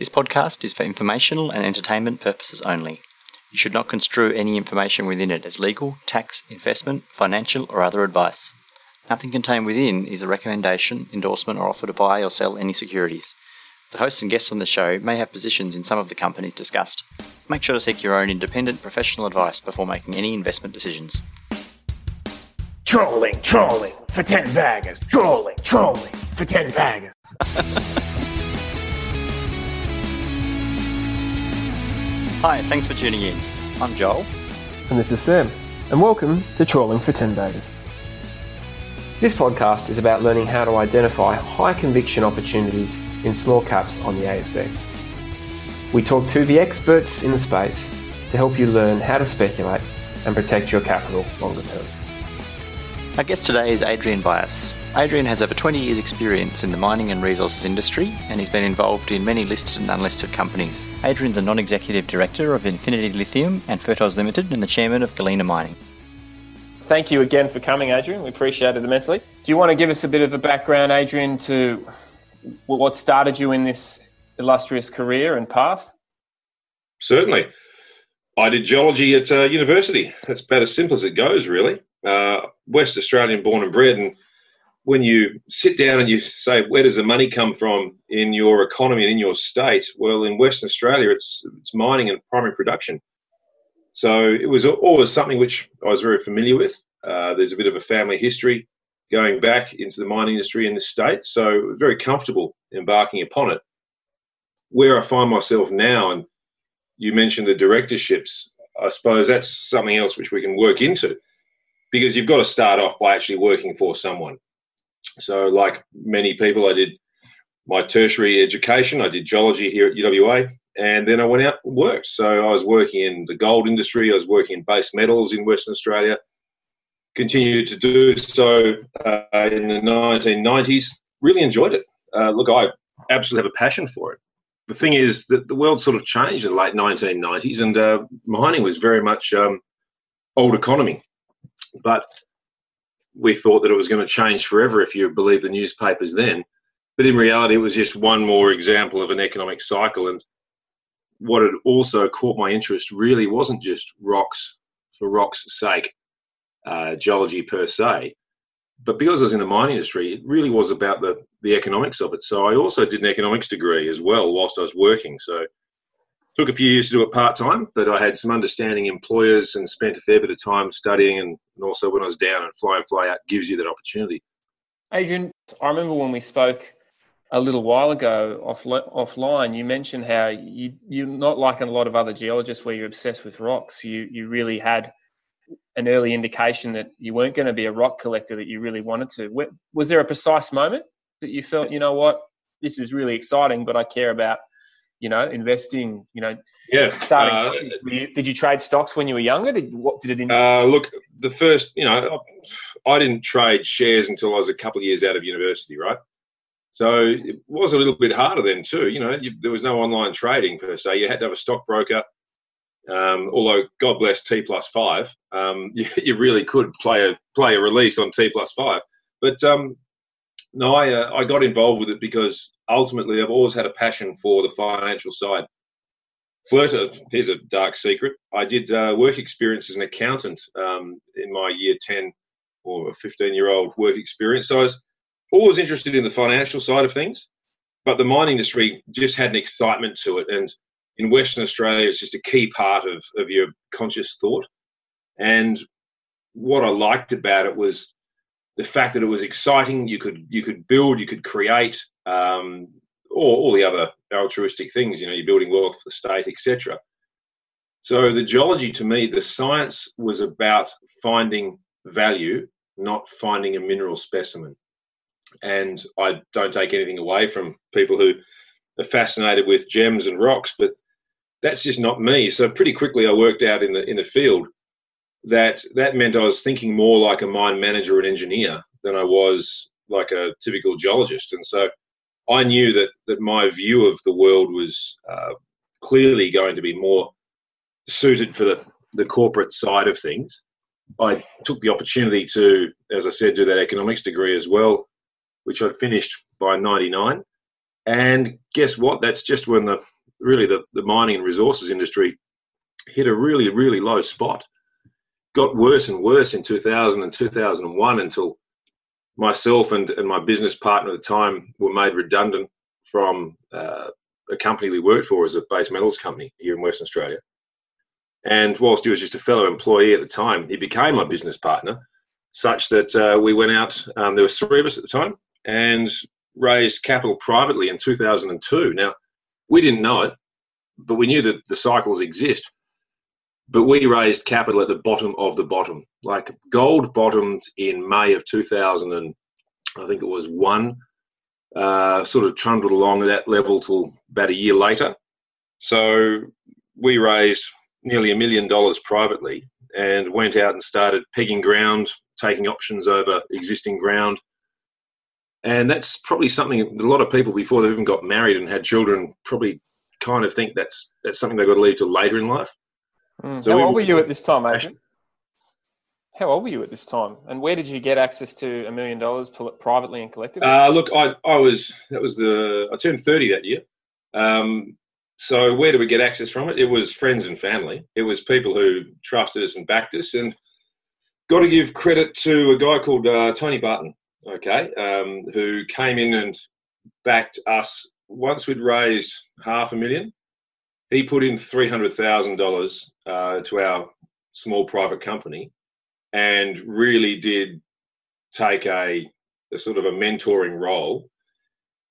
This podcast is for informational and entertainment purposes only. You should not construe any information within it as legal, tax, investment, financial, or other advice. Nothing contained within is a recommendation, endorsement, or offer to buy or sell any securities. The hosts and guests on the show may have positions in some of the companies discussed. Make sure to seek your own independent professional advice before making any investment decisions. Trolling, trolling for 10 baggers. Trolling, trolling for 10 baggers. Hi, thanks for tuning in. I'm Joel. And this is Sam. And welcome to Trawling for 10 Baggers. This podcast is about learning how to identify high conviction opportunities in small caps on the ASX. We talk to the experts in the space to help you learn how to speculate and protect your capital longer term. Our guest today is Adrian Byass. Adrian has over 20 years' experience in the mining and resources industry and he's been involved in many listed and unlisted companies. Adrian's a non executive director of Infinity Lithium and Fertoz Limited and the chairman of Galena Mining. Thank you again for coming, Adrian. We appreciate it immensely. Do you want to give us a bit of a background, Adrian, to what started you in this illustrious career and path? Certainly. I did geology at uh, university. That's about as simple as it goes, really. Uh, West Australian born and bred, and when you sit down and you say, where does the money come from in your economy and in your state? Well, in Western Australia, it's it's mining and primary production. So it was always something which I was very familiar with. Uh, there's a bit of a family history going back into the mining industry in this state, so very comfortable embarking upon it. Where I find myself now, and you mentioned the directorships, I suppose that's something else which we can work into because you've got to start off by actually working for someone. So, like many people, I did my tertiary education. I did geology here at UWA, and then I went out and worked. So, I was working in the gold industry. I was working in base metals in Western Australia. Continued to do so uh, in the 1990s. Really enjoyed it. Uh, look, I absolutely have a passion for it. The thing is that the world sort of changed in the late 1990s, and uh, mining was very much um, old economy. But we thought that it was going to change forever if you believe the newspapers then. But in reality, it was just one more example of an economic cycle. And what had also caught my interest really wasn't just rocks for rocks' sake, uh, geology per se, but because I was in the mining industry, it really was about the, the economics of it. So I also did an economics degree as well whilst I was working. So took a few years to do it part time, but I had some understanding employers and spent a fair bit of time studying. And, and also when I was down and fly and fly out gives you that opportunity. Adrian, I remember when we spoke a little while ago off, offline, you mentioned how you, you're not like a lot of other geologists where you're obsessed with rocks. You, you really had an early indication that you weren't going to be a rock collector that you really wanted to. Was there a precise moment that you felt, you know what, this is really exciting, but I care about you know, investing, you know, yeah. Starting, uh, you, did you trade stocks when you were younger? Did what did it? uh, look, the first, you know, I didn't trade shares until I was a couple of years out of university, right? So it was a little bit harder then too. You know, you, there was no online trading per se. You had to have a stockbroker. Um, although God bless T plus five, um, you, you, really could play a play a release on T plus five. But um, no, I uh, I got involved with it because ultimately I've always had a passion for the financial side. Flirter, here's a dark secret. I did uh, work experience as an accountant um, in my year 10 or 15 year old work experience. So I was always interested in the financial side of things, but the mining industry just had an excitement to it. And in Western Australia, it's just a key part of, of your conscious thought. And what I liked about it was the fact that it was exciting. You could you could build, you could create, um, or all the other altruistic things. You know, you're building wealth for the state, etc. So the geology, to me, the science was about finding value, not finding a mineral specimen. And I don't take anything away from people who are fascinated with gems and rocks, but that's just not me. So pretty quickly, I worked out in the in the field that that meant I was thinking more like a mine manager and engineer than I was like a typical geologist. And so I knew that that my view of the world was uh, clearly going to be more suited for the, the corporate side of things. I took the opportunity to, as I said, do that economics degree as well, which I finished by 99. And guess what? That's just when the really the, the mining and resources industry hit a really, really low spot. Got worse and worse in 2000 and 2001 until myself and, and my business partner at the time were made redundant from uh, a company we worked for as a base metals company here in Western Australia. And whilst he was just a fellow employee at the time, he became my business partner, such that uh, we went out. Um, there was three of us at the time, and raised capital privately in 2002. Now, we didn't know it, but we knew that the cycles exist. But we raised capital at the bottom of the bottom. Like gold bottomed in May of 2000, and I think it was one. Uh, sort of trundled along at that level till about a year later. So we raised nearly a million dollars privately and went out and started pegging ground, taking options over existing ground. And that's probably something a lot of people before they've even got married and had children probably kind of think that's that's something they've got to leave till later in life. Mm. So How we, old were you at this time, Adrian? How old were you at this time, and where did you get access to a million dollars privately and collectively? Uh, look, I, I was that was the I turned thirty that year, um, so where do we get access from it? It was friends and family. It was people who trusted us and backed us. And got to give credit to a guy called uh, Tony Barton, okay, um, who came in and backed us once we'd raised half a million. He put in three hundred thousand uh, to our small private company, and really did take a, a sort of a mentoring role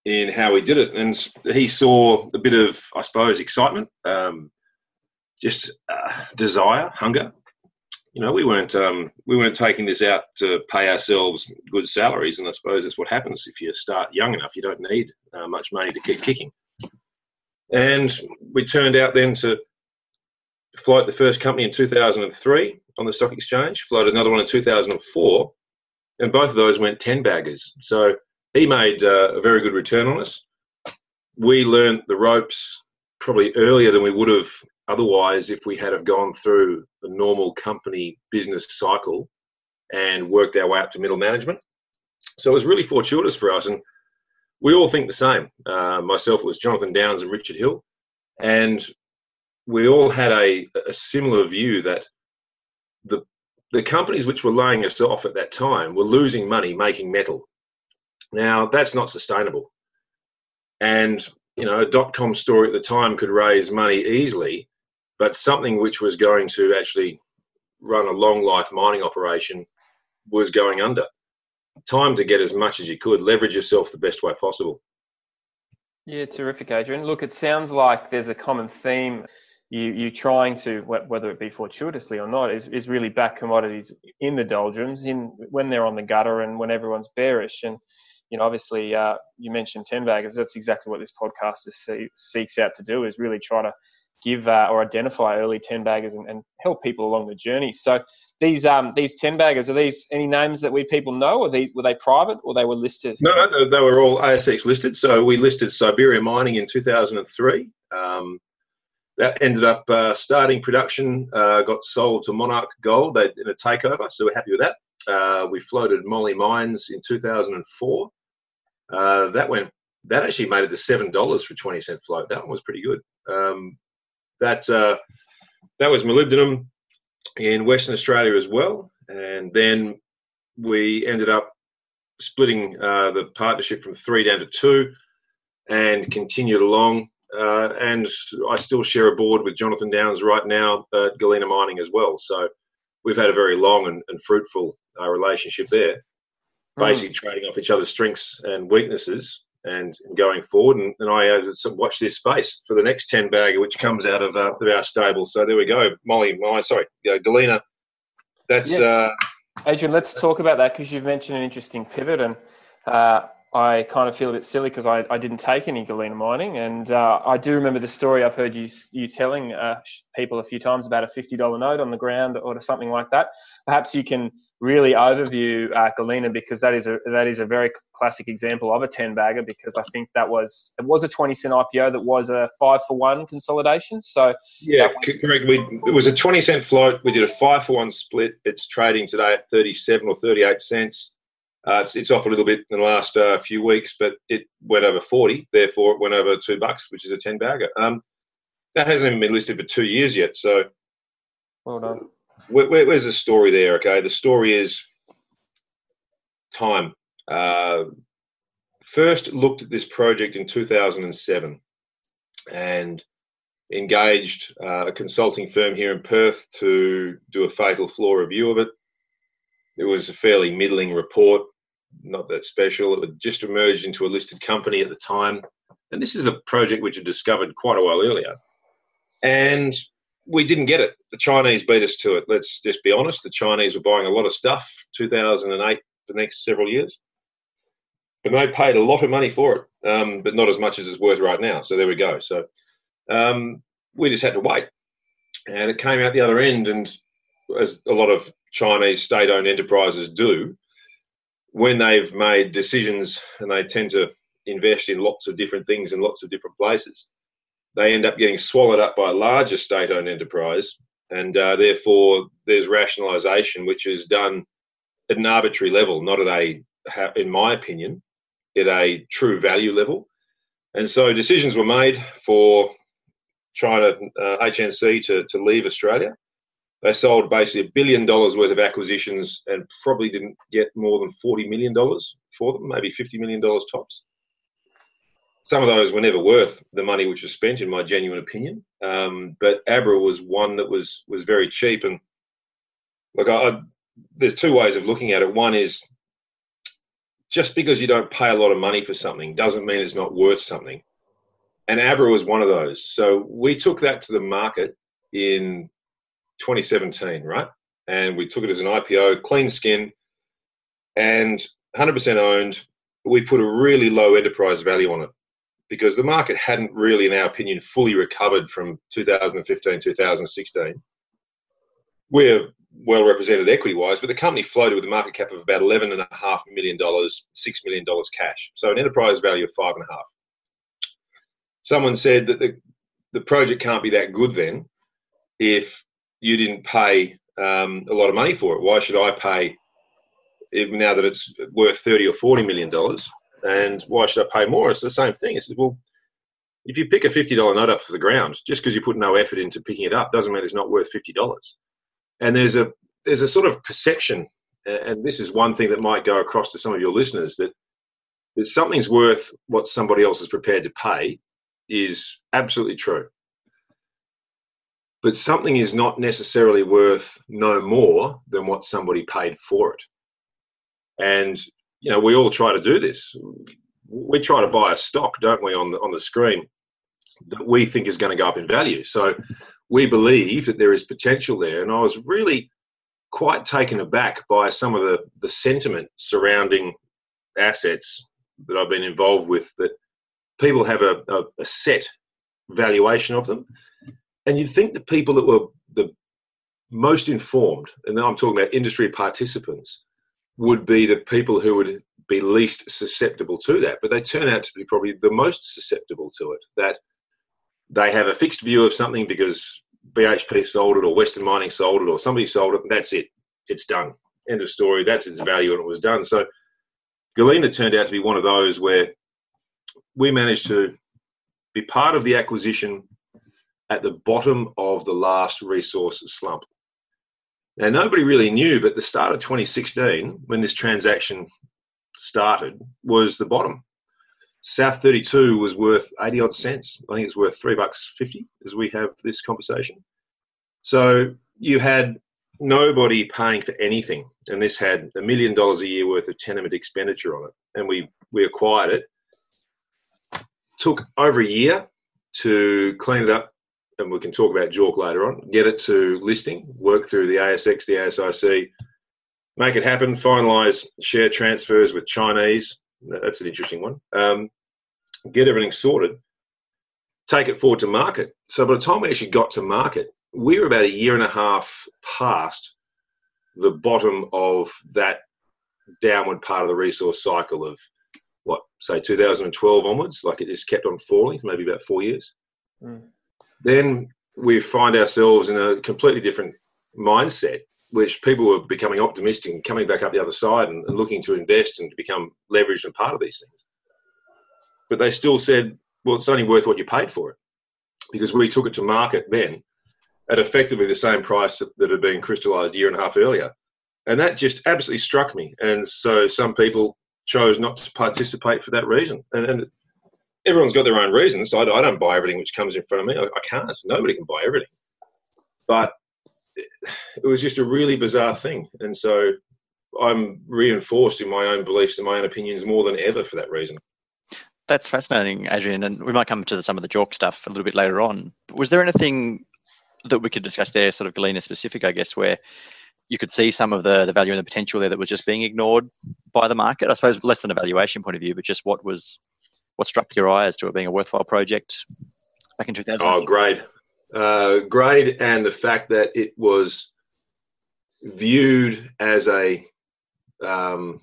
in how he did it, and he saw a bit of, I suppose, excitement, um, just uh, desire, hunger. You know, we weren't um, we weren't taking this out to pay ourselves good salaries, and I suppose that's what happens if you start young enough. You don't need uh, much money to keep kicking. And we turned out then to float the first company in 2003 on the stock exchange, floated another one in 2004, and both of those went 10 baggers. So he made uh, a very good return on us. We learned the ropes probably earlier than we would have otherwise if we had have gone through the normal company business cycle and worked our way up to middle management. So it was really fortuitous for us, and we all think the same. Uh, myself, it was Jonathan Downes and Richard Hill, and we all had a, a similar view that the the companies which were laying us off at that time were losing money making metal now, that's not sustainable. And, you know, a dot com story at the time could raise money easily, but something which was going to actually run a long life mining operation was going under. Time to get as much as you could, leverage yourself the best way possible. Yeah, terrific, Adrian. Look, it sounds like there's a common theme. You you trying to whether it be fortuitously or not is, is really back commodities in the doldrums in when they're on the gutter and when everyone's bearish and you know, obviously, uh, you mentioned ten baggers. That's exactly what this podcast is, seeks out to do: is really try to give uh, or identify early ten baggers and, and, help people along the journey. So these um, these ten baggers are these any names that we people know, or they, were they private or they were listed? No, no, they were all ASX listed. So we listed Siberia Mining in 2003. Um, that ended up uh, starting production, uh, got sold to Monarch Gold they, in a takeover. So we're happy with that. Uh, we floated Moly Mines in 2004. Uh, that went. That actually made it to seven dollars for twenty cent float. That one was pretty good. Um, that uh, that was molybdenum in Western Australia as well, and then we ended up splitting uh, the partnership from three down to two, and continued along. Uh, and I still share a board with Jonathan Downes right now at Galena Mining as well. So we've had a very long and, and fruitful uh, relationship there. Hmm. basically mm. trading off each other's strengths and weaknesses and, and going forward. And, and I uh, watch this space for the next 10 bagger, which comes out of, uh, of our stable. So there we go. Moly, Moly sorry, uh, Galena. That's. Yes. Uh, Adrian, let's talk about that because you've mentioned an interesting pivot. And uh, I kind of feel a bit silly because I, I didn't take any Galena mining. And uh, I do remember the story I've heard you, you telling people a few times about a $50 note on the ground or something like that. Perhaps you can really overview uh, Galena because that is a that is a very classic example of a ten bagger because I think that was it was a twenty cent IPO that was a five for one consolidation. So yeah, correct. We it was a twenty cent float. We did a five for one split. It's trading today at thirty seven or thirty eight cents. Uh, it's, it's off a little bit in the last uh, few weeks, but it went over 40. Therefore, it went over two bucks, which is a 10 bagger. Um, that hasn't even been listed for two years yet. So, Well done. where, where, where's the story there? Okay, the story is time. Uh, first looked at this project in 2007 and engaged uh, a consulting firm here in Perth to do a fatal flaw review of it. It was a fairly middling report, not that special. It just emerged into a listed company at the time. And this is a project which had discovered quite a while earlier. And we didn't get it. The Chinese beat us to it. Let's just be honest. The Chinese were buying a lot of stuff, 2008, the next several years. And they paid a lot of money for it, um, but not as much as it's worth right now. So there we go. So um, we just had to wait. And it came out the other end. And as a lot of Chinese state owned enterprises do, when they've made decisions and they tend to invest in lots of different things in lots of different places, they end up getting swallowed up by a larger state owned enterprise. And uh, therefore, there's rationalisation, which is done at an arbitrary level, not at a, in my opinion, at a true value level. And so decisions were made for China uh, HNC to, to leave Australia. They sold basically a billion dollars worth of acquisitions and probably didn't get more than $40 million for them, maybe $50 million tops. Some of those were never worth the money which was spent, in my genuine opinion. Um, but Abra was one that was was very cheap. And look, I, I, there's two ways of looking at it. One is just because you don't pay a lot of money for something doesn't mean it's not worth something. And Abra was one of those. So we took that to the market in 2017, right? And we took it as an IPO, clean skin, and 100% owned. We put a really low enterprise value on it because the market hadn't really, in our opinion, fully recovered from 2015, 2016. We're well represented equity wise, but the company floated with a market cap of about $11.5 million, $6 million cash. So an enterprise value of five and a half. Someone said that the, the project can't be that good then if you didn't pay um, a lot of money for it. Why should I pay now that it's worth 30 or 40 million dollars? And why should I pay more? It's the same thing. It's well, if you pick a $50 note up for the ground, just because you put no effort into picking it up doesn't mean it's not worth $50 and there's a there's a sort of perception, and this is one thing that might go across to some of your listeners that that something's worth what somebody else is prepared to pay is absolutely true. But something is not necessarily worth no more than what somebody paid for it. And you know, we all try to do this. We try to buy a stock, don't we, on the on the screen that we think is going to go up in value. So we believe that there is potential there. And I was really quite taken aback by some of the, the sentiment surrounding assets that I've been involved with that people have a, a, a set valuation of them. And you'd think the people that were the most informed, and now I'm talking about industry participants, would be the people who would be least susceptible to that. But they turn out to be probably the most susceptible to it. That they have a fixed view of something because BHP sold it or Western Mining sold it or somebody sold it, and that's it. It's done. End of story. That's its value, and it was done. So Galena turned out to be one of those where we managed to be part of the acquisition at the bottom of the last resource slump. Now, nobody really knew, but the start of 2016, when this transaction started, was the bottom. South 32 was worth 80 odd cents. I think it's worth three bucks 50 as we have this conversation. So you had nobody paying for anything. And this had a million dollars a year worth of tenement expenditure on it. And we, we acquired it. Took over a year to clean it up. And we can talk about JORC later on. Get it to listing, work through the ASX, the ASIC, make it happen, finalise share transfers with Chinese, that's an interesting one. Um, get everything sorted, take it forward to market. So by the time we actually got to market, we were about a year and a half past the bottom of that downward part of the resource cycle of what, say 2012 onwards, like it just kept on falling, for maybe about four years. Mm. Then we find ourselves in a completely different mindset which people were becoming optimistic and coming back up the other side and, and looking to invest and to become leveraged and part of these things. But they still said, well, it's only worth what you paid for it because we took it to market then at effectively the same price that, that had been crystallized a year and a half earlier. And that just absolutely struck me. And so some people chose not to participate for that reason. And, and everyone's got their own reasons. I, I, don't buy everything which comes in front of me. I, I can't. Nobody can buy everything. But it was just a really bizarre thing. And so I'm reinforced in my own beliefs and my own opinions more than ever for that reason. That's fascinating, Adrian. And we might come to some of the JORC stuff a little bit later on. Was there anything that we could discuss there, sort of Galena specific, I guess, where you could see some of the, the value and the potential there that was just being ignored by the market? I suppose less than a valuation point of view, but just what was what struck your eye as to it being a worthwhile project back in 2000? Oh, grade. Uh, grade and the fact that it was viewed as a um,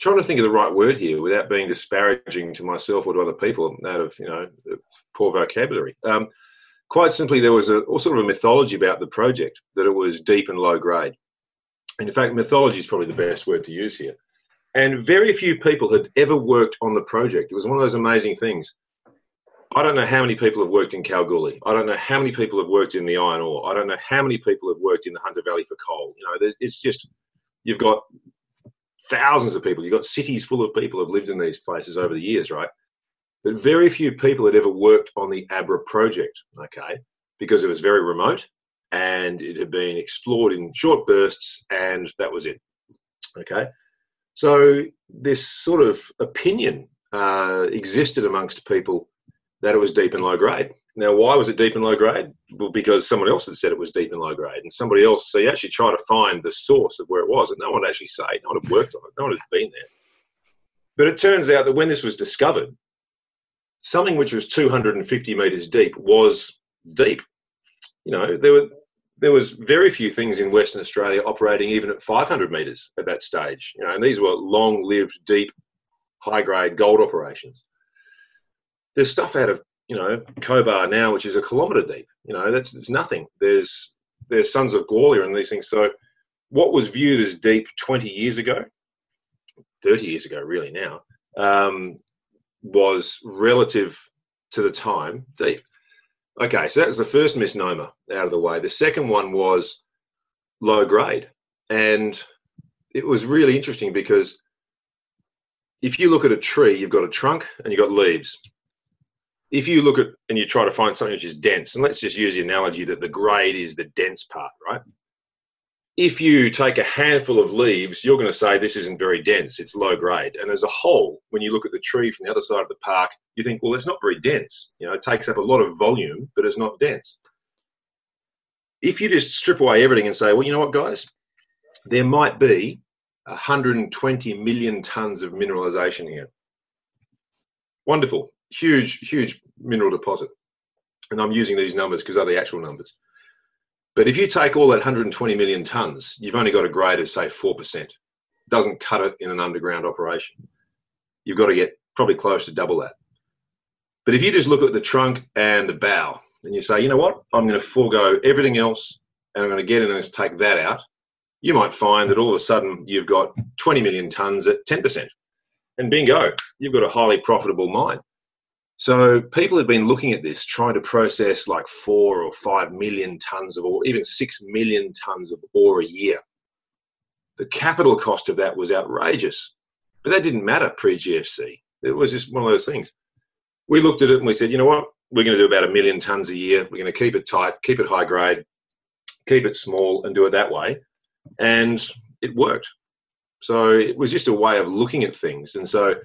trying to think of the right word here without being disparaging to myself or to other people out of you know poor vocabulary. Um, quite simply, there was a sort of a mythology about the project that it was deep and low grade. And in fact, mythology is probably the best word to use here. And very few people had ever worked on the project. It was one of those amazing things. I don't know how many people have worked in Kalgoorlie. I don't know how many people have worked in the iron ore. I don't know how many people have worked in the Hunter Valley for coal. You know, it's just you've got thousands of people. You've got cities full of people have lived in these places over the years, right? But very few people had ever worked on the Abra project, okay, because it was very remote and it had been explored in short bursts, and that was it, okay. So this sort of opinion uh, existed amongst people that it was deep and low grade. Now, why was it deep and low grade? Well, because someone else had said it was deep and low grade, and somebody else. So you actually try to find the source of where it was, and no one actually say, no one had worked on it, no one had been there. But it turns out that when this was discovered, something which was 250 meters deep was deep. You know, there were there was very few things in Western Australia operating even at 500 meters at that stage. You know, and these were long-lived, deep, high-grade gold operations. There's stuff out of you know, Cobar now, which is a kilometre deep. You know, that's it's nothing. There's there's Sons of Gwalia and these things. So what was viewed as deep 20 years ago, 30 years ago, really now, um, was relative to the time deep. Okay, so that was the first misnomer out of the way. The second one was low grade. And it was really interesting because if you look at a tree, you've got a trunk and you've got leaves if you look at and you try to find something which is dense, and let's just use the analogy that the grade is the dense part, right? If you take a handful of leaves, you're going to say this isn't very dense, it's low grade. And as a whole, when you look at the tree from the other side of the park, you think, well, it's not very dense. You know, it takes up a lot of volume, but it's not dense. If you just strip away everything and say, well, you know what, guys, there might be 120 million tons of mineralization here. Wonderful huge, huge mineral deposit. And I'm using these numbers because they're the actual numbers. But if you take all that 120 million tons, you've only got a grade of say 4%. Doesn't cut it in an underground operation. You've got to get probably close to double that. But if you just look at the trunk and the bough and you say, you know what, I'm going to forego everything else and I'm going to get in and take that out, you might find that all of a sudden you've got 20 million tons at 10%. And bingo, you've got a highly profitable mine. So people have been looking at this, trying to process like four or five million tons of ore, even six million tons of ore a year. The capital cost of that was outrageous, but that didn't matter pre GFC. It was just one of those things. We looked at it and we said, you know what? We're going to do about a million tons a year. We're going to keep it tight, keep it high grade, keep it small, and do it that way. And it worked. So it was just a way of looking at things. And so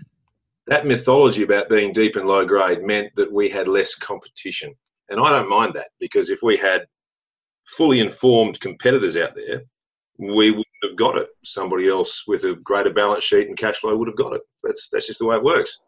that mythology about being deep and low grade meant that we had less competition. And I don't mind that because if we had fully informed competitors out there, we wouldn't have got it. Somebody else with a greater balance sheet and cash flow would have got it. That's that's just the way it works.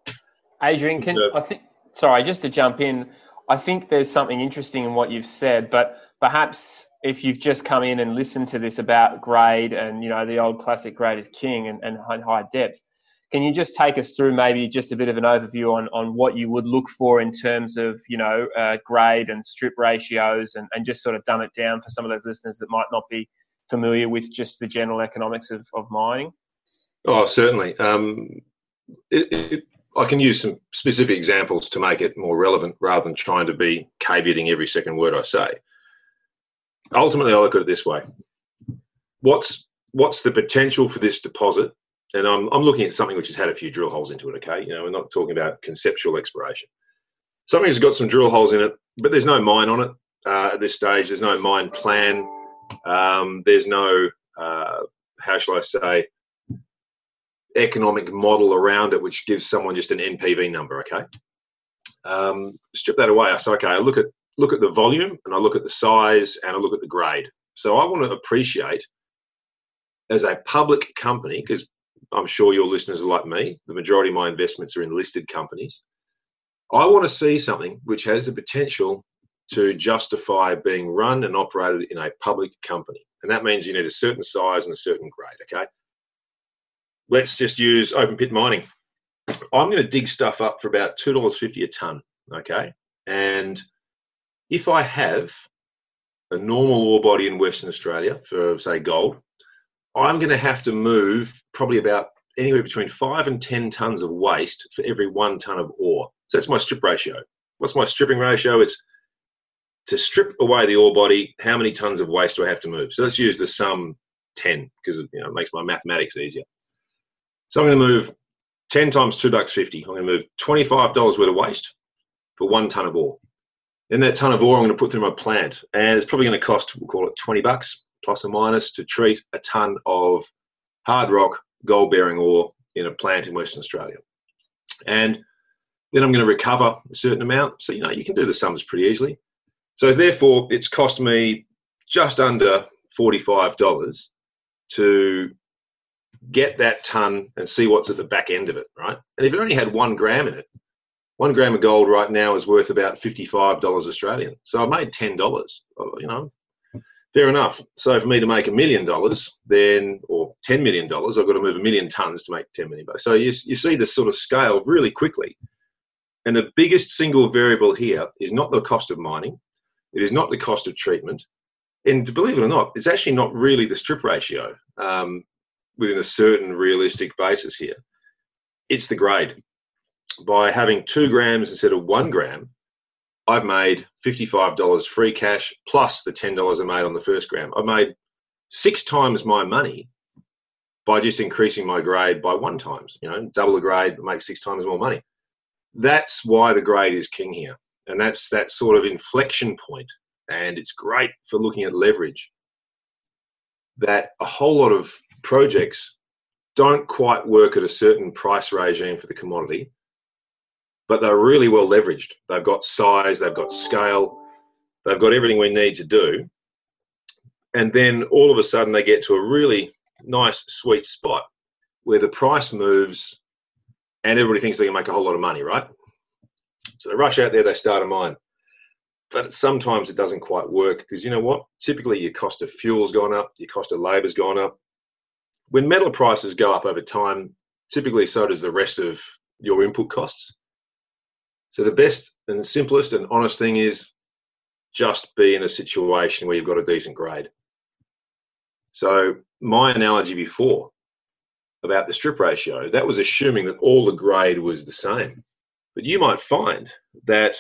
Adrian, can I think? Sorry, just to jump in, I think there's something interesting in what you've said, but perhaps if you've just come in and listened to this about grade and you know the old classic grade is king and, and high depth, can you just take us through maybe just a bit of an overview on, on what you would look for in terms of, you know, uh, grade and strip ratios and, and just sort of dumb it down for some of those listeners that might not be familiar with just the general economics of, of mining? Oh, certainly. Um, it, it, I can use some specific examples to make it more relevant rather than trying to be caveating every second word I say. Ultimately, I look at it this way: what's what's the potential for this deposit? And I'm I'm looking at something which has had a few drill holes into it. Okay, you know, we're not talking about conceptual exploration. Something has got some drill holes in it, but there's no mine on it uh, at this stage. There's no mine plan. Um, there's no uh, how shall I say economic model around it, which gives someone just an NPV number. Okay, um, strip that away. I say, okay, I look at look at the volume and I look at the size and I look at the grade. So I want to appreciate as a public company, because I'm sure your listeners are like me, the majority of my investments are in listed companies. I want to see something which has the potential to justify being run and operated in a public company. And that means you need a certain size and a certain grade, okay? let's just use open pit mining. I'm going to dig stuff up for about two dollars fifty a ton. Okay, and if I have a normal ore body in Western Australia for say gold, I'm going to have to move probably about anywhere between five and ten tons of waste for every one ton of ore. So that's my strip ratio. What's my stripping ratio? It's to strip away the ore body. How many tons of waste do I have to move? So let's use the sum ten because you know, it makes my mathematics easier. So I'm going to move 10 times two bucks 50. I'm going to move $25 worth of waste for one ton of ore. Then that ton of ore I'm going to put through my plant. And it's probably going to cost, we'll call it 20 bucks plus or minus to treat a ton of hard rock gold bearing ore in a plant in Western Australia. And then I'm going to recover a certain amount. So, you know, you can do the sums pretty easily. So, therefore, it's cost me just under $45 to get that ton and see what's at the back end of it, right? And if it only had one gram in it, one gram of gold right now is worth about fifty-five dollars Australian. So I made ten dollars. Oh, you know, fair enough. So for me to make a million dollars, then or ten million dollars, I've got to move a million tons to make ten million bucks. So you you see this sort of scale really quickly. And the biggest single variable here is not the cost of mining. It is not the cost of treatment. And believe it or not, it's actually not really the strip ratio. Um, within a certain realistic basis here. It's the grade. By having two grams instead of one gram, I've made $55 free cash plus the $10 I made on the first gram. I've made six times my money by just increasing my grade by one times. You know, double the grade, make six times more money. That's why the grade is king here. And that's that sort of inflection point. And it's great for looking at leverage. That a whole lot of projects don't quite work at a certain price regime for the commodity, but they're really well leveraged. They've got size, they've got scale, they've got everything we need to do. And then all of a sudden they get to a really nice, sweet spot where the price moves and everybody thinks they can make a whole lot of money, right? So they rush out there, they start a mine. But sometimes it doesn't quite work because you know what? Typically, your cost of fuel's gone up, your cost of labor's gone up, when metal prices go up over time, typically so does the rest of your input costs. So the best and simplest and honest thing is just be in a situation where you've got a decent grade. So my analogy before about the strip ratio, that was assuming that all the grade was the same. But you might find that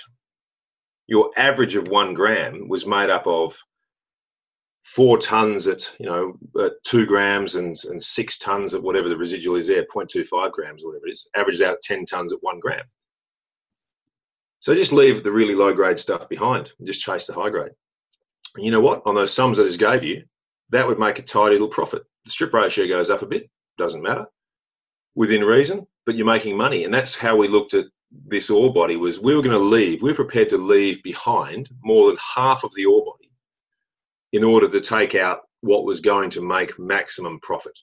your average of one gram was made up of four tons at you know at two grams and, and six tons at whatever the residual is there 0.25 grams or whatever it is averages out 10 tons at one gram so just leave the really low grade stuff behind and just chase the high grade. And you know what? On those sums that gave you that would make a tidy little profit. The strip ratio goes up a bit doesn't matter within reason but you're making money. And that's how we looked at this ore body was we were going to leave we were prepared to leave behind more than half of the ore body in order to take out what was going to make maximum profit.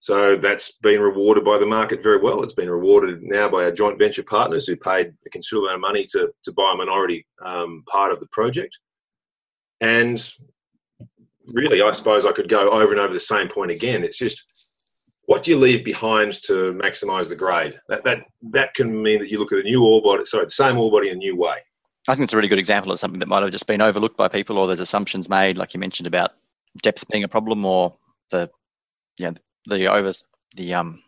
So that's been rewarded by the market very well. It's been rewarded now by our joint venture partners who paid a considerable amount of money to, to buy a minority um, part of the project. And really, I suppose I could go over and over the same point again. It's just what do you leave behind to maximise the grade? That that that can mean that you look at a new ore body, sorry, the same ore body in a new way. I think it's a really good example of something that might have just been overlooked by people, or there's assumptions made, like you mentioned about depth being a problem, or the you know the overs the um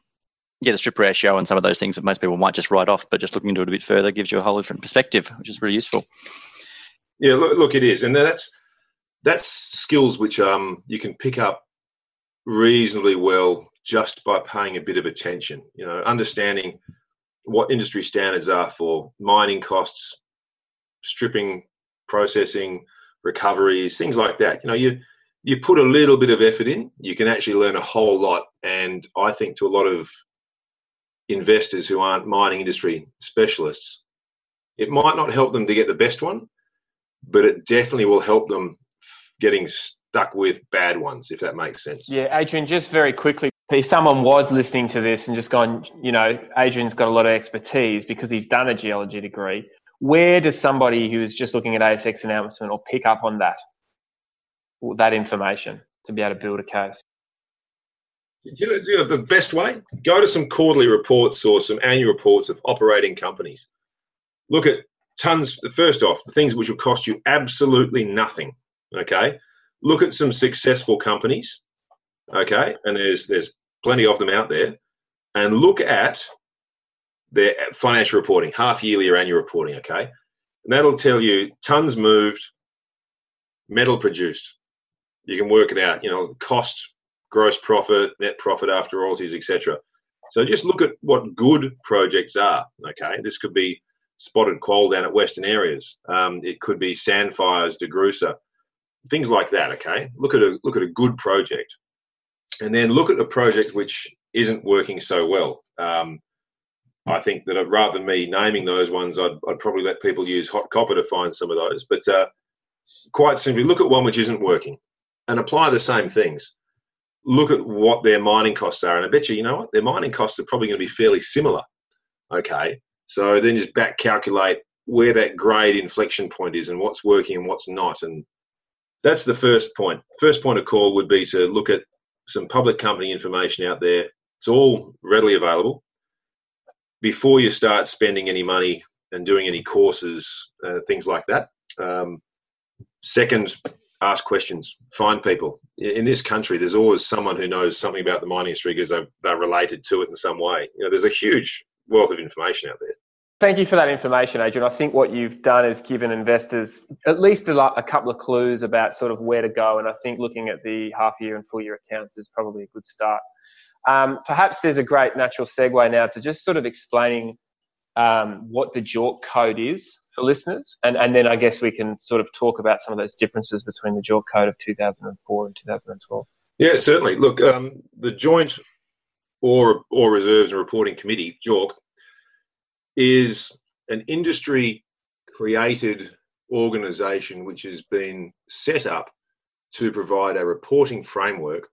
yeah the strip ratio and some of those things that most people might just write off, but just looking into it a bit further gives you a whole different perspective, which is really useful. Yeah, look, look it is, and that's that's skills which um you can pick up reasonably well just by paying a bit of attention. You know, understanding what industry standards are for mining costs, stripping, processing, recoveries, things like that. You know, you you put a little bit of effort in, you can actually learn a whole lot. And I think to a lot of investors who aren't mining industry specialists, it might not help them to get the best one, but it definitely will help them getting stuck with bad ones, if that makes sense. Yeah, Adrian, just very quickly, if someone was listening to this and just gone, you know, Adrian's got a lot of expertise because he's done a geology degree. Where does somebody who is just looking at ASX announcement or pick up on that, that information to be able to build a case? You know, you know, the best way? Go to some quarterly reports or some annual reports of operating companies. Look at tons, first off, the things which will cost you absolutely nothing. Okay. Look at some successful companies. Okay. And there's there's plenty of them out there. And look at their financial reporting, half yearly or annual reporting, okay? And that'll tell you tons moved, metal produced. You can work it out, you know, cost, gross profit, net profit after royalties, etc. So just look at what good projects are, okay? This could be Spotted Quoll down at Western Areas. Um, it could be Sandfire's, DeGrussa, things like that, okay? Look at a look at a good project. And then look at a project which isn't working so well. Um, I think that rather than me naming those ones, I'd, I'd, probably let people use HotCopper to find some of those. But uh, quite simply, look at one which isn't working and apply the same things. Look at what their mining costs are, and I bet you, you know what, their mining costs are probably going to be fairly similar. Okay, so then just back calculate where that grade inflection point is and what's working and what's not, and that's the first point. First point of call would be to look at some public company information out there. It's all readily available before you start spending any money and doing any courses, uh, things like that. Um, second, ask questions, find people. In this country, there's always someone who knows something about the mining industry because they're, they're related to it in some way. You know, there's a huge wealth of information out there. Thank you for that information, Adrian. I think what you've done is given investors at least a, a, couple of clues about sort of where to go. And I think looking at the half year and full year accounts is probably a good start. Um, perhaps there's a great natural segue now to just sort of explaining um, what the JORC code is for listeners. And, and then I guess we can sort of talk about some of those differences between the JORC code of 2004 and 2012. Yeah, certainly. Look, um, the Joint or, Ore Reserves and Reporting Committee, JORC, is an industry created organization which has been set up to provide a reporting framework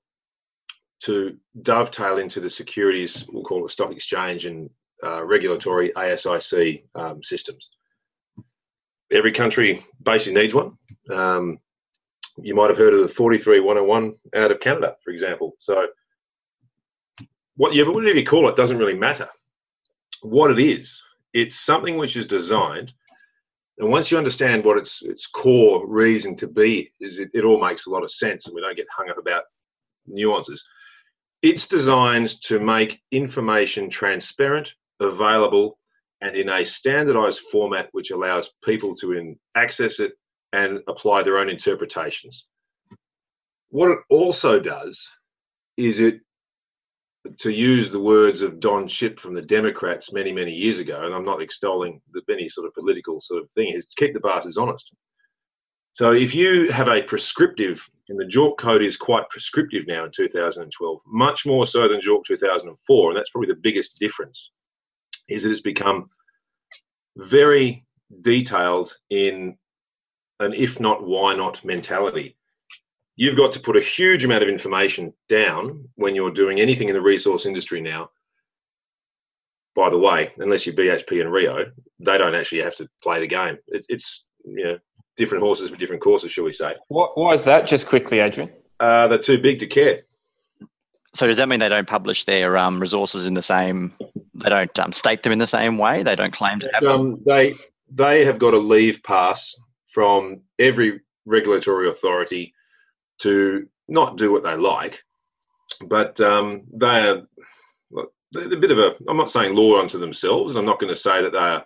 to dovetail into the securities, we'll call it stock exchange and uh, regulatory ASIC um, systems. Every country basically needs one. Um, you might have heard of the 43101 out of Canada, for example. So, what you, whatever you call it doesn't really matter. What it is, it's something which is designed, and once you understand what its its core reason to be is, it, it all makes a lot of sense, and we don't get hung up about nuances. It's designed to make information transparent, available, and in a standardized format which allows people to in, access it and apply their own interpretations. What it also does is it, to use the words of Don Chipp from the Democrats many, many years ago, and I'm not extolling the, any sort of political sort of thing, is keep the bastards honest. So if you have a prescriptive, and the JORC code is quite prescriptive now in 2012, much more so than JORC 2004, and that's probably the biggest difference, is that it's become very detailed in an if not, why not mentality. You've got to put a huge amount of information down when you're doing anything in the resource industry now. By the way, unless you're BHP and Rio, they don't actually have to play the game. It, it's you know different horses for different courses, shall we say? What, why is that? Just quickly, Adrian. Uh, they're too big to care. So does that mean they don't publish their um, resources in the same? They don't um, state them in the same way. They don't claim to have them. Um, they they have got a leave pass from every regulatory authority to not do what they like, but um, they are look, they're a bit of a. I'm not saying law unto themselves, and I'm not going to say that they are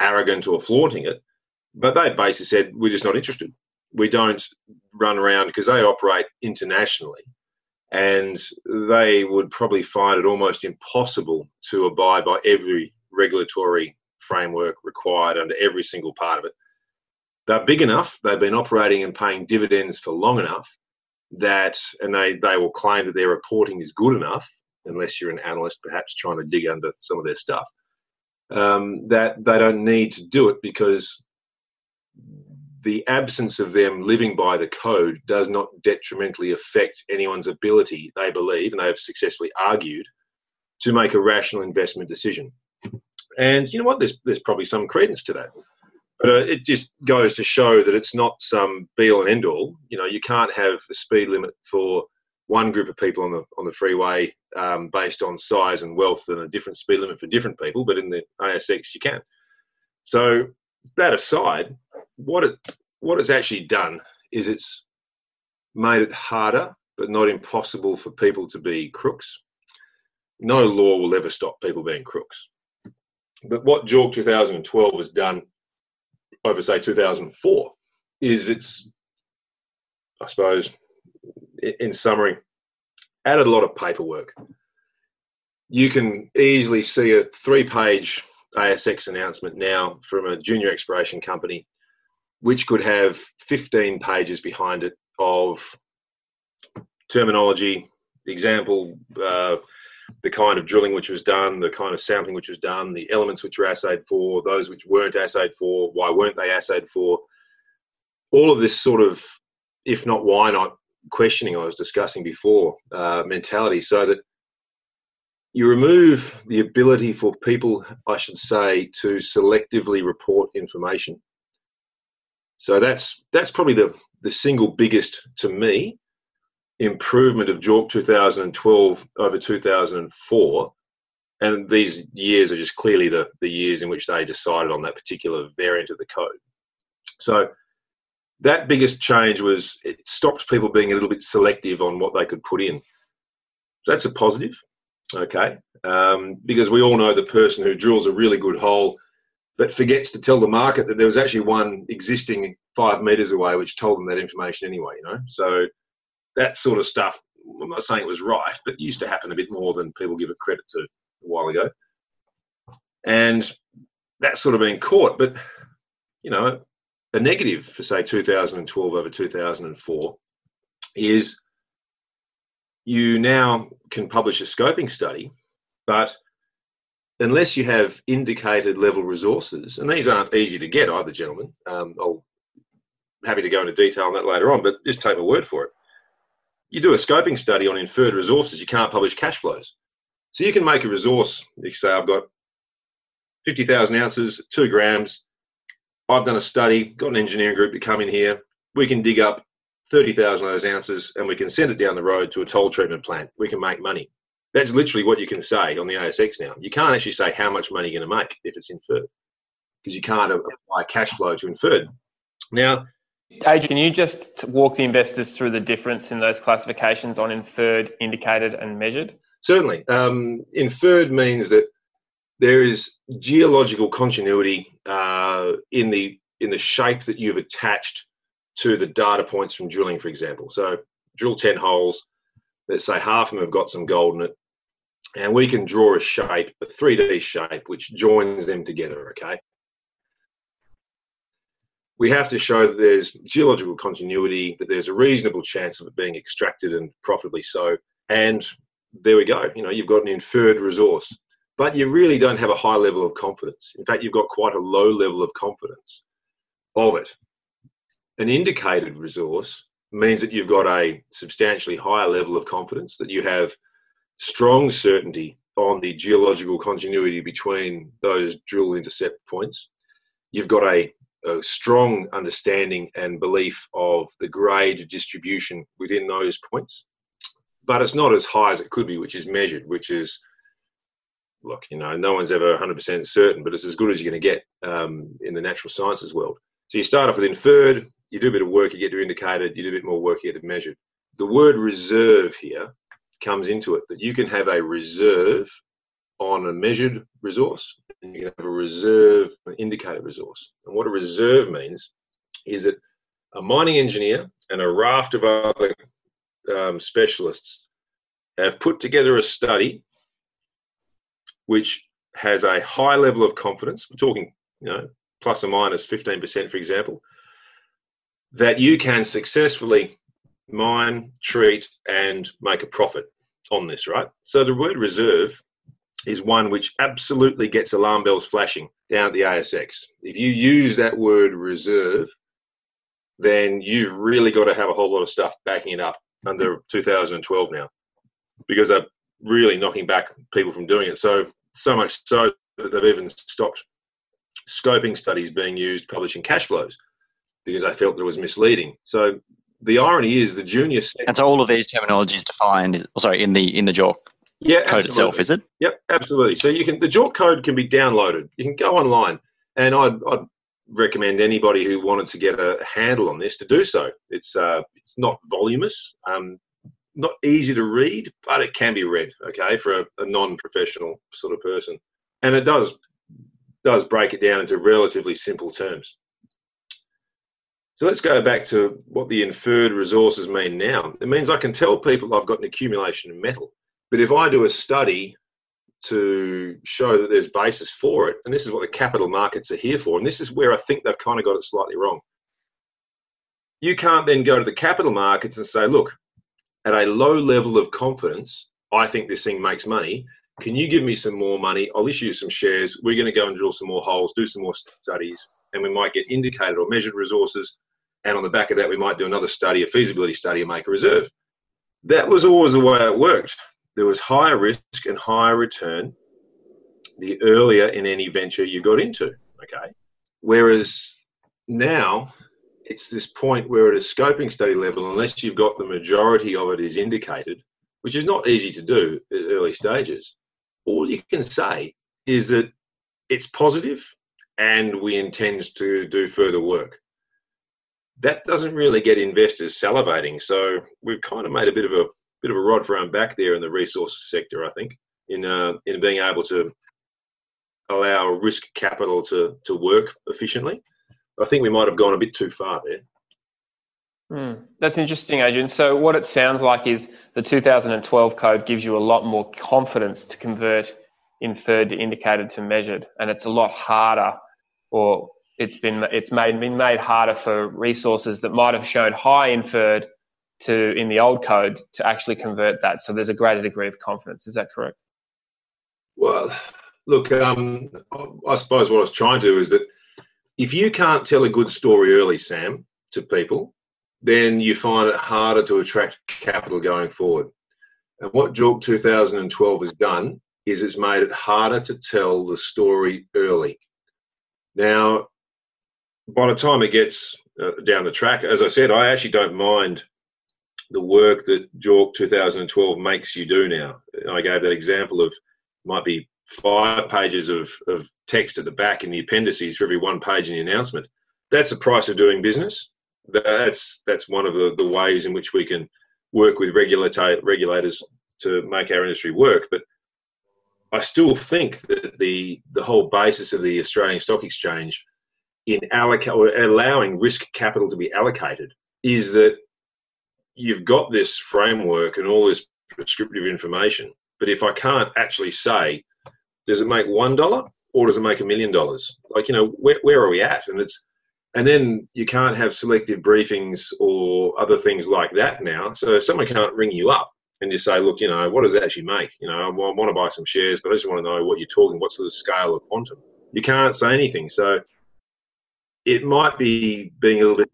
arrogant or flaunting it, but they basically said we're just not interested. We don't run around because they operate internationally and they would probably find it almost impossible to abide by every regulatory framework required under every single part of it. They're big enough, they've been operating and paying dividends for long enough that, and they, they will claim that their reporting is good enough, unless you're an analyst perhaps trying to dig under some of their stuff, um, that they don't need to do it because the absence of them living by the code does not detrimentally affect anyone's ability, they believe, and they have successfully argued, to make a rational investment decision. And you know what? There's, there's probably some credence to that. But uh, it just goes to show that it's not some be all and end all. You know, you can't have a speed limit for one group of people on the on the freeway um, based on size and wealth, and a different speed limit for different people. But in the ASX, you can. So that aside, what it what it's actually done is it's made it harder but not impossible for people to be crooks. No law will ever stop people being crooks. But what JORC 2012 has done over, say, 2004 is it's, I suppose, in summary, added a lot of paperwork. You can easily see a three page ASX announcement now from a junior exploration company which could have 15 pages behind it of terminology, example, uh, the kind of drilling which was done, the kind of sampling which was done, the elements which were assayed for, those which weren't assayed for, why weren't they assayed for. All of this sort of, if not why not, questioning I was discussing before, uh, mentality, so that you remove the ability for people, I should say, to selectively report information so that's that's probably the the single biggest to me improvement of JORC 2012 over 2004. And these years are just clearly the, the years in which they decided on that particular variant of the code. So that biggest change was it stopped people being a little bit selective on what they could put in. So that's a positive, okay? Um, because we all know the person who drills a really good hole but forgets to tell the market that there was actually one existing five meters away which told them that information anyway you know? So that sort of stuff i'm not saying it was rife but used to happen a bit more than people give it credit to a while ago. And that's sort of been caught but you know a negative for say 2012 over 2004 is you now can publish a scoping study but unless you have indicated level resources, and these aren't easy to get either, gentlemen. Um, I'll happy to go into detail on that later on, but just take my word for it. You do a scoping study on inferred resources, you can't publish cash flows. So you can make a resource. You say, I've got 50,000 ounces, two grams. I've done a study, got an engineering group to come in here. We can dig up 30,000 of those ounces and we can send it down the road to a toll treatment plant. We can make money. That's literally what you can say on the ASX now. You can't actually say how much money you're going to make if it's inferred because you can't apply cash flow to inferred. Now, Adrian, can you just walk the investors through the difference in those classifications on inferred, indicated, and measured? Certainly. Um, inferred means that there is geological continuity uh, in the in the shape that you've attached to the data points from drilling, for example. So, drill ten holes. Let's say half of them have got some gold in it and we can draw a shape, a 3D shape, which joins them together, okay? We have to show that there's geological continuity, that there's a reasonable chance of it being extracted and profitably so. And there we go. You know, you've got an inferred resource, but you really don't have a high level of confidence. In fact, you've got quite a low level of confidence of it. An indicated resource means that you've got a substantially higher level of confidence, that you have strong certainty on the geological continuity between those drill intercept points. You've got a, a, strong understanding and belief of the grade distribution within those points. but it's not as high as it could be, which is measured, which is look, you know, no one's ever 100% certain, but it's as good as you're going to get um, in the natural sciences world. So you start off with inferred, you do a bit of work, you get to indicated, you do a bit more work, you get to measured. The word reserve here comes into it that you can have a reserve on a measured resource and you can have a reserve, an indicated resource. And what a reserve means is that a mining engineer and a raft of other um, specialists have put together a study which has a high level of confidence. We're talking, you know, plus or minus 15%, for example, that you can successfully mine, treat, and make a profit on this, right? So the word reserve is one which absolutely gets alarm bells flashing down at the ASX. If you use that word reserve, then you've really got to have a whole lot of stuff backing it up under 2012 now, because they're really knocking back people from doing it. So so much so that they've even stopped scoping studies being used publishing cash flows because they felt it was misleading. So the irony is the junior and so all of these terminologies defined sorry in the in the JORC yeah, code absolutely. itself is it Yep, absolutely. So you can the JORC code can be downloaded. You can go online, and I'd, I'd recommend anybody who wanted to get a handle on this to do so. It's uh, it's not voluminous, um, not easy to read, but it can be read. Okay, for a, a non-professional sort of person, and it does does break it down into relatively simple terms. So let's go back to what the inferred resources mean now. It means I can tell people I've got an accumulation of metal. But if I do a study to show that there's basis for it, and this is what the capital markets are here for, and this is where I think they've kind of got it slightly wrong. You can't then go to the capital markets and say, look, at a low level of confidence, I think this thing makes money. Can you give me some more money? I'll issue some shares. We're going to go and drill some more holes, do some more studies, and we might get indicated or measured resources and on the back of that, we might do another study, a feasibility study, and make a reserve. That was always the way it worked. There was higher risk and higher return the earlier in any venture you got into. Okay. Whereas now it's this point where at a scoping study level, unless you've got the majority of it is indicated, which is not easy to do at early stages, all you can say is that it's positive and we intend to do further work that doesn't really get investors salivating. So we've kind of made a bit of a bit of a rod for our back there in the resources sector, I think, in uh, in being able to allow risk capital to to work efficiently. I think we might have gone a bit too far there. Mm, that's interesting, Adrian. So what it sounds like is the 2012 code gives you a lot more confidence to convert inferred to indicated to measured, and it's a lot harder or it's been it's made been made harder for resources that might have shown high inferred to in the old code to actually convert that. So there's a greater degree of confidence. Is that correct? Well, look, um, I suppose what I was trying to do is that if you can't tell a good story early, Sam, to people, then you find it harder to attract capital going forward. And what JORC 2012 has done is it's made it harder to tell the story early. Now, by the time it gets uh, down the track, as I said, I actually don't mind the work that JORC 2012 makes you do now. I gave that example of might be five pages of, of text at the back in the appendices for every one page in the announcement. That's the price of doing business. That's that's one of the, the ways in which we can work with regulator, regulators to make our industry work. But I still think that the the whole basis of the Australian Stock Exchange in alloc- or allowing risk capital to be allocated is that you've got this framework and all this prescriptive information. But if I can't actually say, does it make one dollar or does it make a million dollars? Like, you know, where, where are we at? And it's, and then you can't have selective briefings or other things like that now. So someone can't ring you up and just say, look, you know, what does it actually make? You know, I want to buy some shares, but I just want to know what you're talking, what's the scale of quantum. You can't say anything. So it might be being a little bit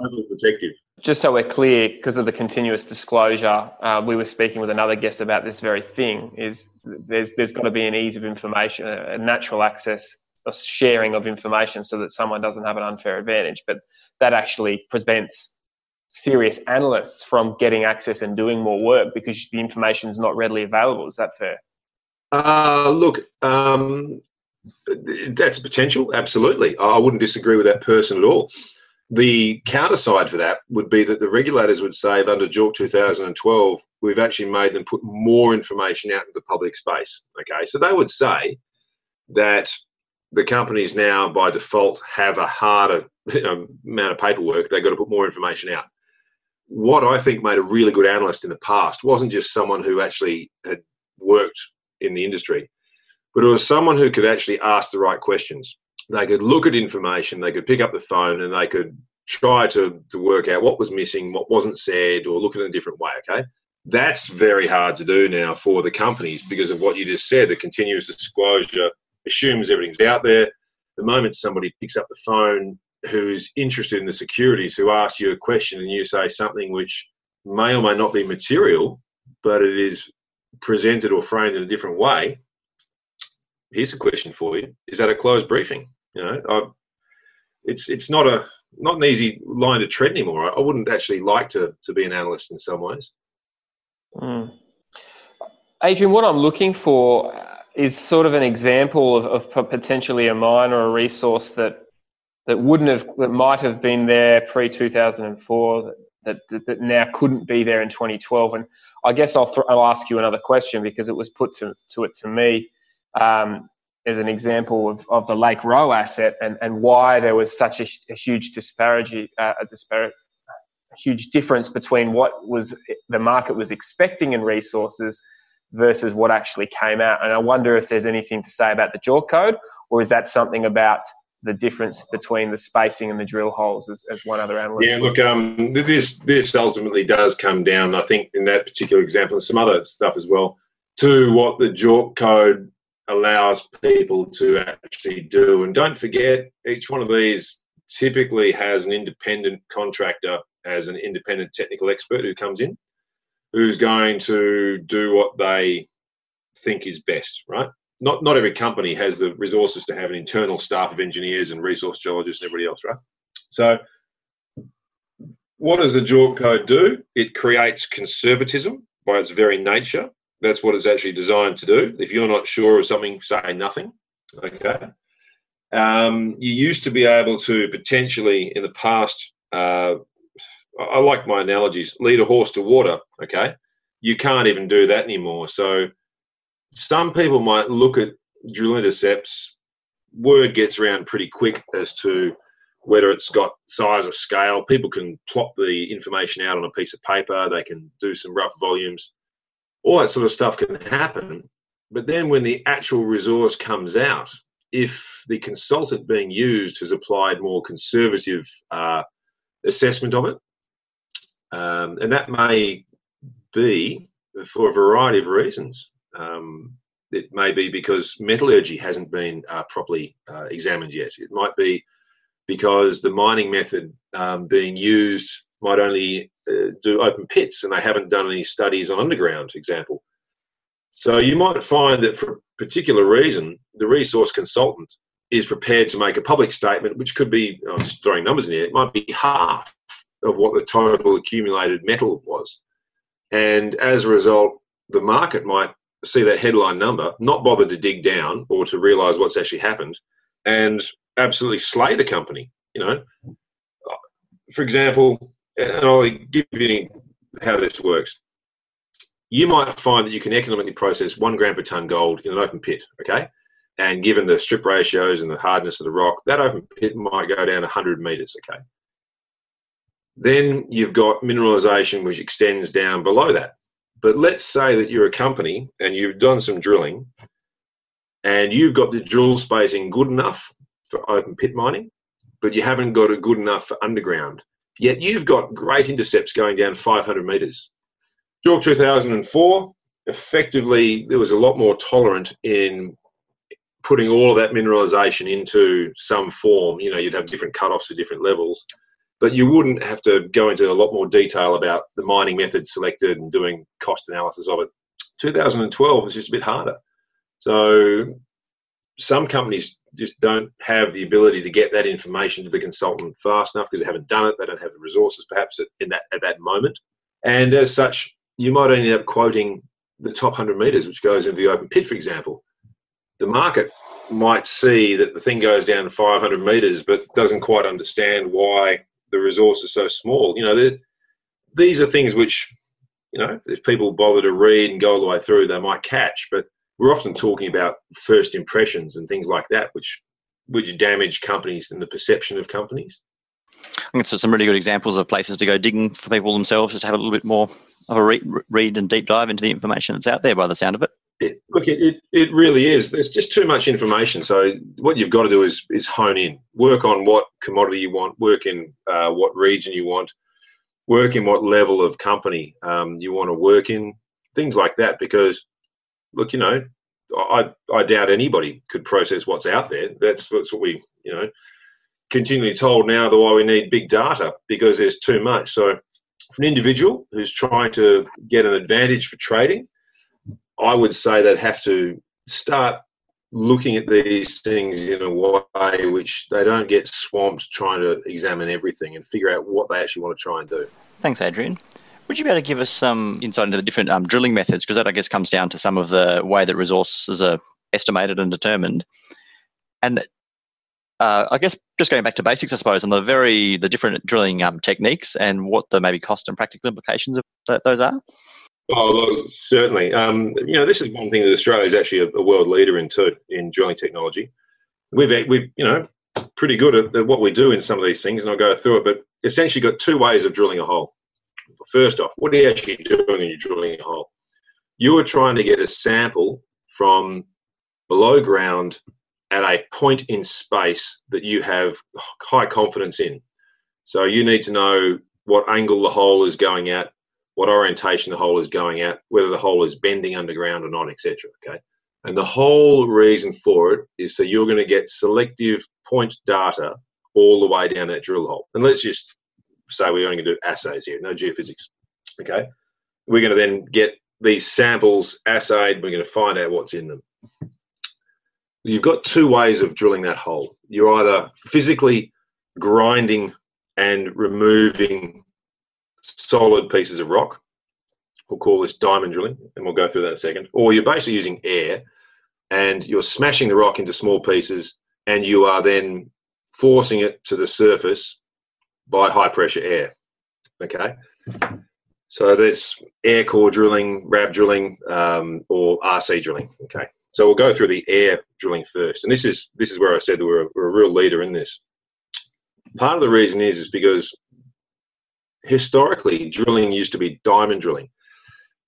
overprotective. Just so we're clear, because of the continuous disclosure, uh, we were speaking with another guest about this very thing. Is there's there's got to be an ease of information, a natural access, a sharing of information, so that someone doesn't have an unfair advantage. But that actually prevents serious analysts from getting access and doing more work because the information is not readily available. Is that fair? Uh, look, um, that's potential. Absolutely, I wouldn't disagree with that person at all. The counter side for that would be that the regulators would say under JORC 2012, we've actually made them put more information out into the public space. Okay, so they would say that the companies now by default have a harder you know, amount of paperwork. They've got to put more information out. What I think made a really good analyst in the past wasn't just someone who actually had worked in the industry, but it was someone who could actually ask the right questions they could look at information, they could pick up the phone, and they could try to, to work out what was missing, what wasn't said, or look at it in a different way. Okay. That's very hard to do now for the companies because of what you just said. The continuous disclosure assumes everything's out there. The moment somebody picks up the phone who's interested in the securities, who asks you a question and you say something which may or may not be material, but it is presented or framed in a different way, here's a question for you: Is that a closed briefing? You know, I, it's it's not a not an easy line to tread anymore. I, wouldn't actually like to to be an analyst in some ways. Mm. Adrian, what I'm looking for is sort of an example of, of potentially a mine or a resource that that wouldn't have that might have been there pre 2004 that, that, that now couldn't be there in 2012 and I guess I'll, th- I'll ask you another question because it was put to, to it to me um, as an example of, of the Lake Roe asset and, and why there was such a, a huge disparity, uh, a disparate, huge difference between what was the market was expecting in resources versus what actually came out. And I wonder if there's anything to say about the JORC code, or is that something about the difference between the spacing and the drill holes, as, as one other analyst? Yeah, look, um, this this ultimately does come down, I think, in that particular example, and some other stuff as well, to what the JORC code allows people to actually do. And don't forget, each one of these typically has an independent contractor as an independent technical expert who comes in, who's going to do what they think is best, right? Not not every company has the resources to have an internal staff of engineers and resource geologists and everybody else, right? So what does the JORC code do? It creates conservatism by its very nature that's what it's actually designed to do. If you're not sure of something, say nothing. Okay. Um, you used to be able to potentially, in the past, uh, I like my analogies, lead a horse to water. Okay. You can't even do that anymore. So some people might look at drill intercepts. Word gets around pretty quick as to whether it's got size or scale. People can plot the information out on a piece of paper. They can do some rough volumes all that sort of stuff can happen. But then when the actual resource comes out, if the consultant being used has applied more conservative uh, assessment of it, um, and that may be for a variety of reasons. Um, it may be because metallurgy hasn't been uh, properly uh, examined yet. It might be because the mining method um, being used might only uh, do open pits and they haven't done any studies on underground, for example. So you might find that for a particular reason, the resource consultant is prepared to make a public statement, which could be, I'm just throwing numbers in here, it might be half of what the total accumulated metal was. And as a result, the market might see that headline number, not bother to dig down or to realize what's actually happened, and absolutely slay the company. You know, for example, and I'll give you how this works. You might find that you can economically process one gram per ton gold in an open pit, okay? And given the strip ratios and the hardness of the rock, that open pit might go down 100 meters, okay? Then you've got mineralization which extends down below that. But let's say that you're a company and you've done some drilling and you've got the drill spacing good enough for open pit mining, but you haven't got it good enough for underground. Yet you've got great intercepts going down 500 metres. JORC 2004, effectively, there was a lot more tolerant in putting all of that mineralisation into some form. You know, you'd have different cut-offs for different levels, but you wouldn't have to go into a lot more detail about the mining method selected and doing cost analysis of it. 2012 was just a bit harder. So some companies just don't have the ability to get that information to the consultant fast enough because they haven't done it. They don't have the resources, perhaps, at, in that at that moment. And as such, you might end up quoting the top 100 meters, which goes into the open pit, for example. The market might see that the thing goes down to 500 meters, but doesn't quite understand why the resource is so small. You know, these are things which, you know, if people bother to read and go all the way through, they might catch. But we're often talking about first impressions and things like that, which which damage companies and the perception of companies. I think it's some really good examples of places to go digging for people themselves, just to have a little bit more of a read, read and deep dive into the information that's out there by the sound of it. it look, it, it, it really is. There's just too much information. So what you've got to do is is hone in, work on what commodity you want, work in uh, what region you want, work in what level of company um, you want to work in, things like that. Because look, you know, I, I doubt anybody could process what's out there. That's, that's what we, you know, continually told now the why we need big data because there's too much. So for an individual who's trying to get an advantage for trading, I would say they'd have to start looking at these things in a way which they don't get swamped trying to examine everything and figure out what they actually want to try and do. Thanks, Adrian. Would you be able to give us some insight into the different um, drilling methods? Because that, I guess, comes down to some of the way that resources are estimated and determined. And uh, I guess just going back to basics, I suppose, on the very the different drilling um, techniques and what the maybe cost and practical implications of th- those are. Oh, look, certainly. Um, you know, this is one thing that Australia is actually a, a, world leader in too in drilling technology. We've we've you know pretty good at, at what we do in some of these things, and I'll go through it. But essentially, got two ways of drilling a hole. First off, what are you actually doing when you're drilling a hole? You are trying to get a sample from below ground at a point in space that you have high confidence in. So you need to know what angle the hole is going at, what orientation the hole is going at, whether the hole is bending underground or not, etc. Okay. And the whole reason for it is so you're going to get selective point data all the way down that drill hole. And let's just say we're only going to do assays here, no geophysics. Okay. We're going to then get these samples assayed. We're going to find out what's in them. You've got two ways of drilling that hole. You're either physically grinding and removing solid pieces of rock. We'll call this diamond drilling, and we'll go through that in a second. Or you're basically using air and you're smashing the rock into small pieces and you are then forcing it to the surface by high pressure air. Okay. So that's air core drilling, RAB drilling, um, or RC drilling. Okay. So we'll go through the air drilling first, and this is this is where I said that we're a, we're a real leader in this. Part of the reason is is because historically drilling used to be diamond drilling,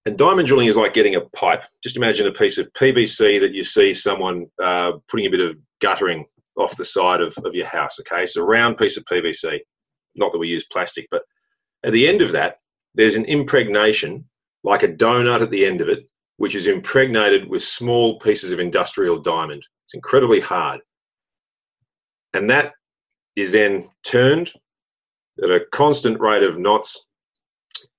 and diamond drilling is like getting a pipe. Just imagine a piece of PVC that you see someone uh, putting a bit of guttering off the side of, of your house. Okay, so a round piece of PVC not that we use plastic, but at the end of that, there's an impregnation, like a donut at the end of it, which is impregnated with small pieces of industrial diamond. It's incredibly hard. And that is then turned at a constant rate of knots,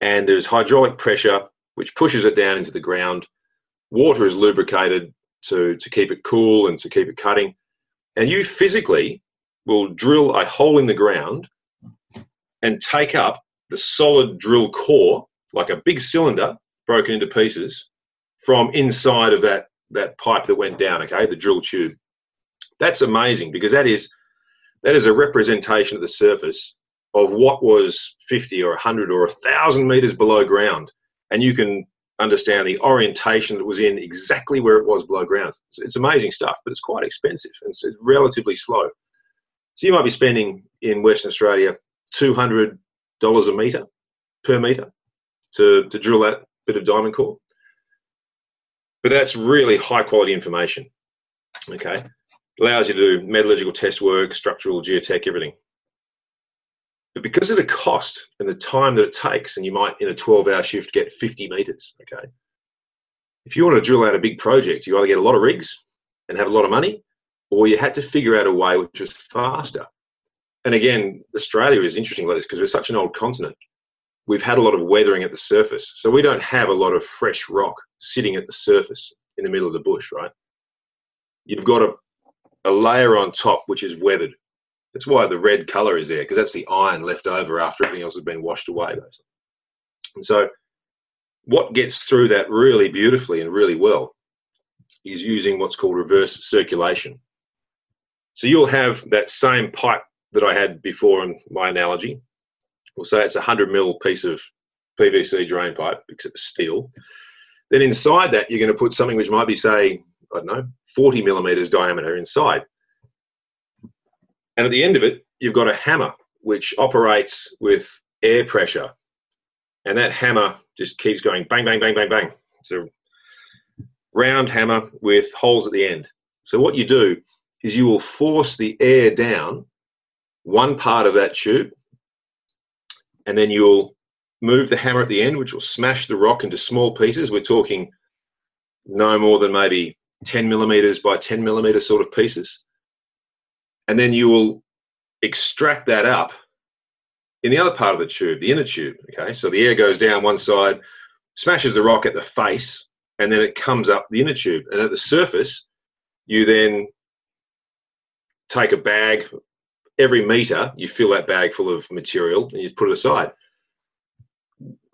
and there's hydraulic pressure which pushes it down into the ground. Water is lubricated to, to keep it cool and to keep it cutting. And you physically will drill a hole in the ground and take up the solid drill core, like a big cylinder broken into pieces, from inside of that, that pipe that went down, okay, the drill tube. That's amazing because that is that is a representation of the surface of what was 50 or 100 or 1,000 meters below ground. And you can understand the orientation that was in exactly where it was below ground. It's amazing stuff, but it's quite expensive and it's relatively slow. So you might be spending in Western Australia $200 a metre per metre to, to drill that bit of diamond core. But that's really high quality information. Okay. Allows you to do metallurgical test work, structural, geotech, everything. But because of the cost and the time that it takes, and you might in a 12 hour shift get 50 meters, okay. If you want to drill out a big project, you either get a lot of rigs and have a lot of money, or you had to figure out a way which was faster and again, Australia is interesting like this because we're such an old continent. We've had a lot of weathering at the surface, so we don't have a lot of fresh rock sitting at the surface in the middle of the bush, right? You've got to a layer on top which is weathered. That's why the red color is there because that's the iron left over after everything else has been washed away. Basically. And so, what gets through that really beautifully and really well is using what's called reverse circulation. So you'll have that same pipe that I had before in my analogy. We'll say it's a 100 mil piece of PVC drain pipe, except steel. Then inside that, you're going to put something which might be, say, I don't know, 40 millimeters diameter inside. And at the end of it, you've got a hammer which operates with air pressure. And that hammer just keeps going bang, bang, bang, bang, bang. It's a round hammer with holes at the end. So what you do is you will force the air down one part of that tube, and then you'll move the hammer at the end, which will smash the rock into small pieces. We're talking no more than maybe 10 millimeters by 10 millimeter sort of pieces. And then you will extract that up in the other part of the tube, the inner tube. Okay, so the air goes down one side, smashes the rock at the face, and then it comes up the inner tube. And at the surface, you then take a bag. Every meter, you fill that bag full of material and you put it aside.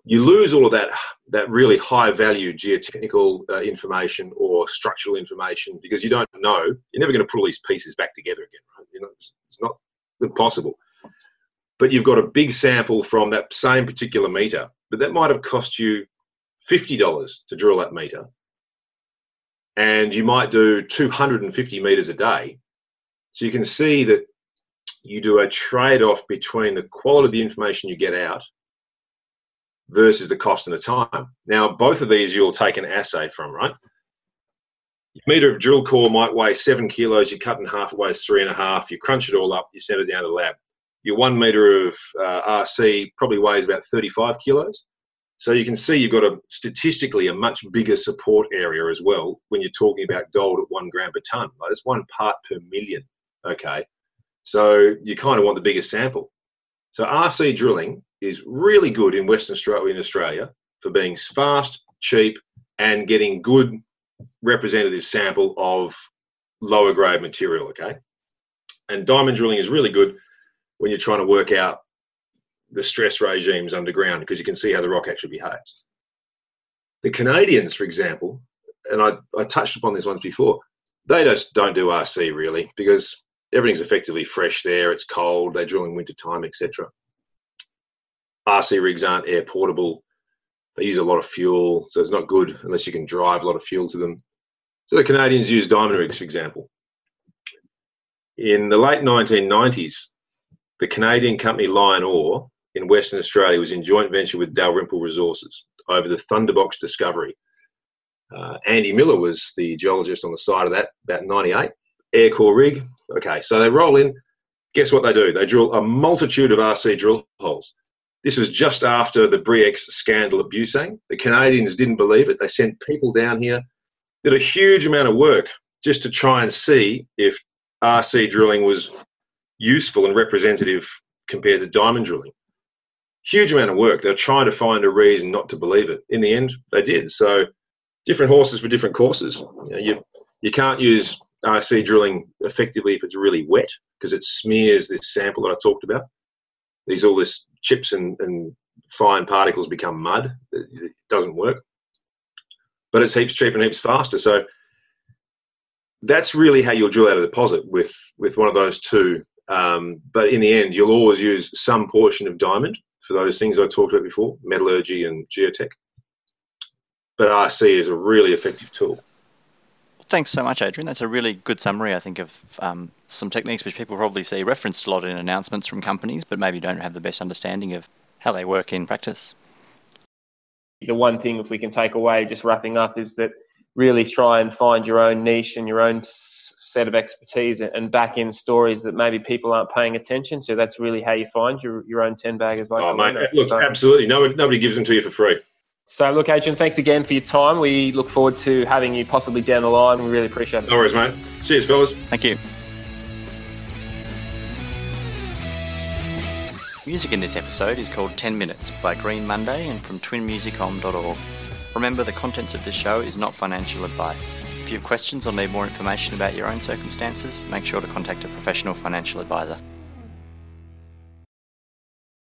You lose all of that that really high value geotechnical uh, information or structural information because you don't know. You're never going to put all these pieces back together again right? You know it's, it's not impossible. But you've got a big sample from that same particular meter but that might have cost you $50 to drill that meter. And you might do 250 meters a day. So you can see that you do a trade-off between the quality of the information you get out versus the cost and the time. Now, both of these you'll take an assay from, right? Your meter of drill core might weigh seven kilos. You cut in half, it weighs three and a half. You crunch it all up, you send it down to the lab. Your one meter of uh, RC probably weighs about 35 kilos. So you can see you've got a statistically a much bigger support area as well when you're talking about gold at one gram per ton. Like it's one part per million. Okay. So you kind of want the biggest sample. So RC drilling is really good in Western Australia, in Australia for being fast, cheap, and getting good representative sample of lower grade material. Okay, and diamond drilling is really good when you're trying to work out the stress regimes underground because you can see how the rock actually behaves. The Canadians, for example, and I, I touched upon this once before, they just don't do RC really because everything's effectively fresh there. It's cold. They drill in winter time, etc. RC rigs aren't air portable. They use a lot of fuel, so it's not good unless you can drive a lot of fuel to them. So the Canadians use diamond rigs, for example. In the late 1990s, the Canadian company LionOre in Western Australia was in joint venture with Dalrymple Resources over the Thunderbox discovery. Uh, Andy Miller was the geologist on the side of that, about 98. Air core rig. Okay, so they roll in. Guess what they do? They drill a multitude of RC drill holes. This was just after the Bre-X scandal at Busang. The Canadians didn't believe it. They sent people down here, did a huge amount of work just to try and see if RC drilling was useful and representative compared to diamond drilling. Huge amount of work. They were trying to find a reason not to believe it. In the end, they did. So, different horses for different courses. You, know, you, you can't use RC drilling effectively if it's really wet because it smears this sample that I talked about. These all this chips and, and fine particles become mud. It doesn't work. But it's heaps cheaper and heaps faster. So that's really how you'll drill out a deposit with with one of those two. Um, but in the end, you'll always use some portion of diamond for those things I talked about before, metallurgy and geotech. But RC is a really effective tool. Thanks so much, Adrian. That's a really good summary, I think, of um, some techniques which people probably see referenced a lot in announcements from companies, but maybe don't have the best understanding of how they work in practice. The one thing, if we can take away, just wrapping up, is that really try and find your own niche and your own set of expertise and back in stories that maybe people aren't paying attention to. That's really how you find your, your own 10 baggers like Oh, mate, look, so, absolutely. Nobody, nobody gives them to you for free. So, look, Adrian, thanks again for your time. We look forward to having you possibly down the line. We really appreciate it. No worries, mate. Cheers, fellas. Thank you. Music in this episode is called 10 Minutes by Green Monday and from twinmusicom.org. Remember, the contents of this show is not financial advice. If you have questions or need more information about your own circumstances, make sure to contact a professional financial advisor.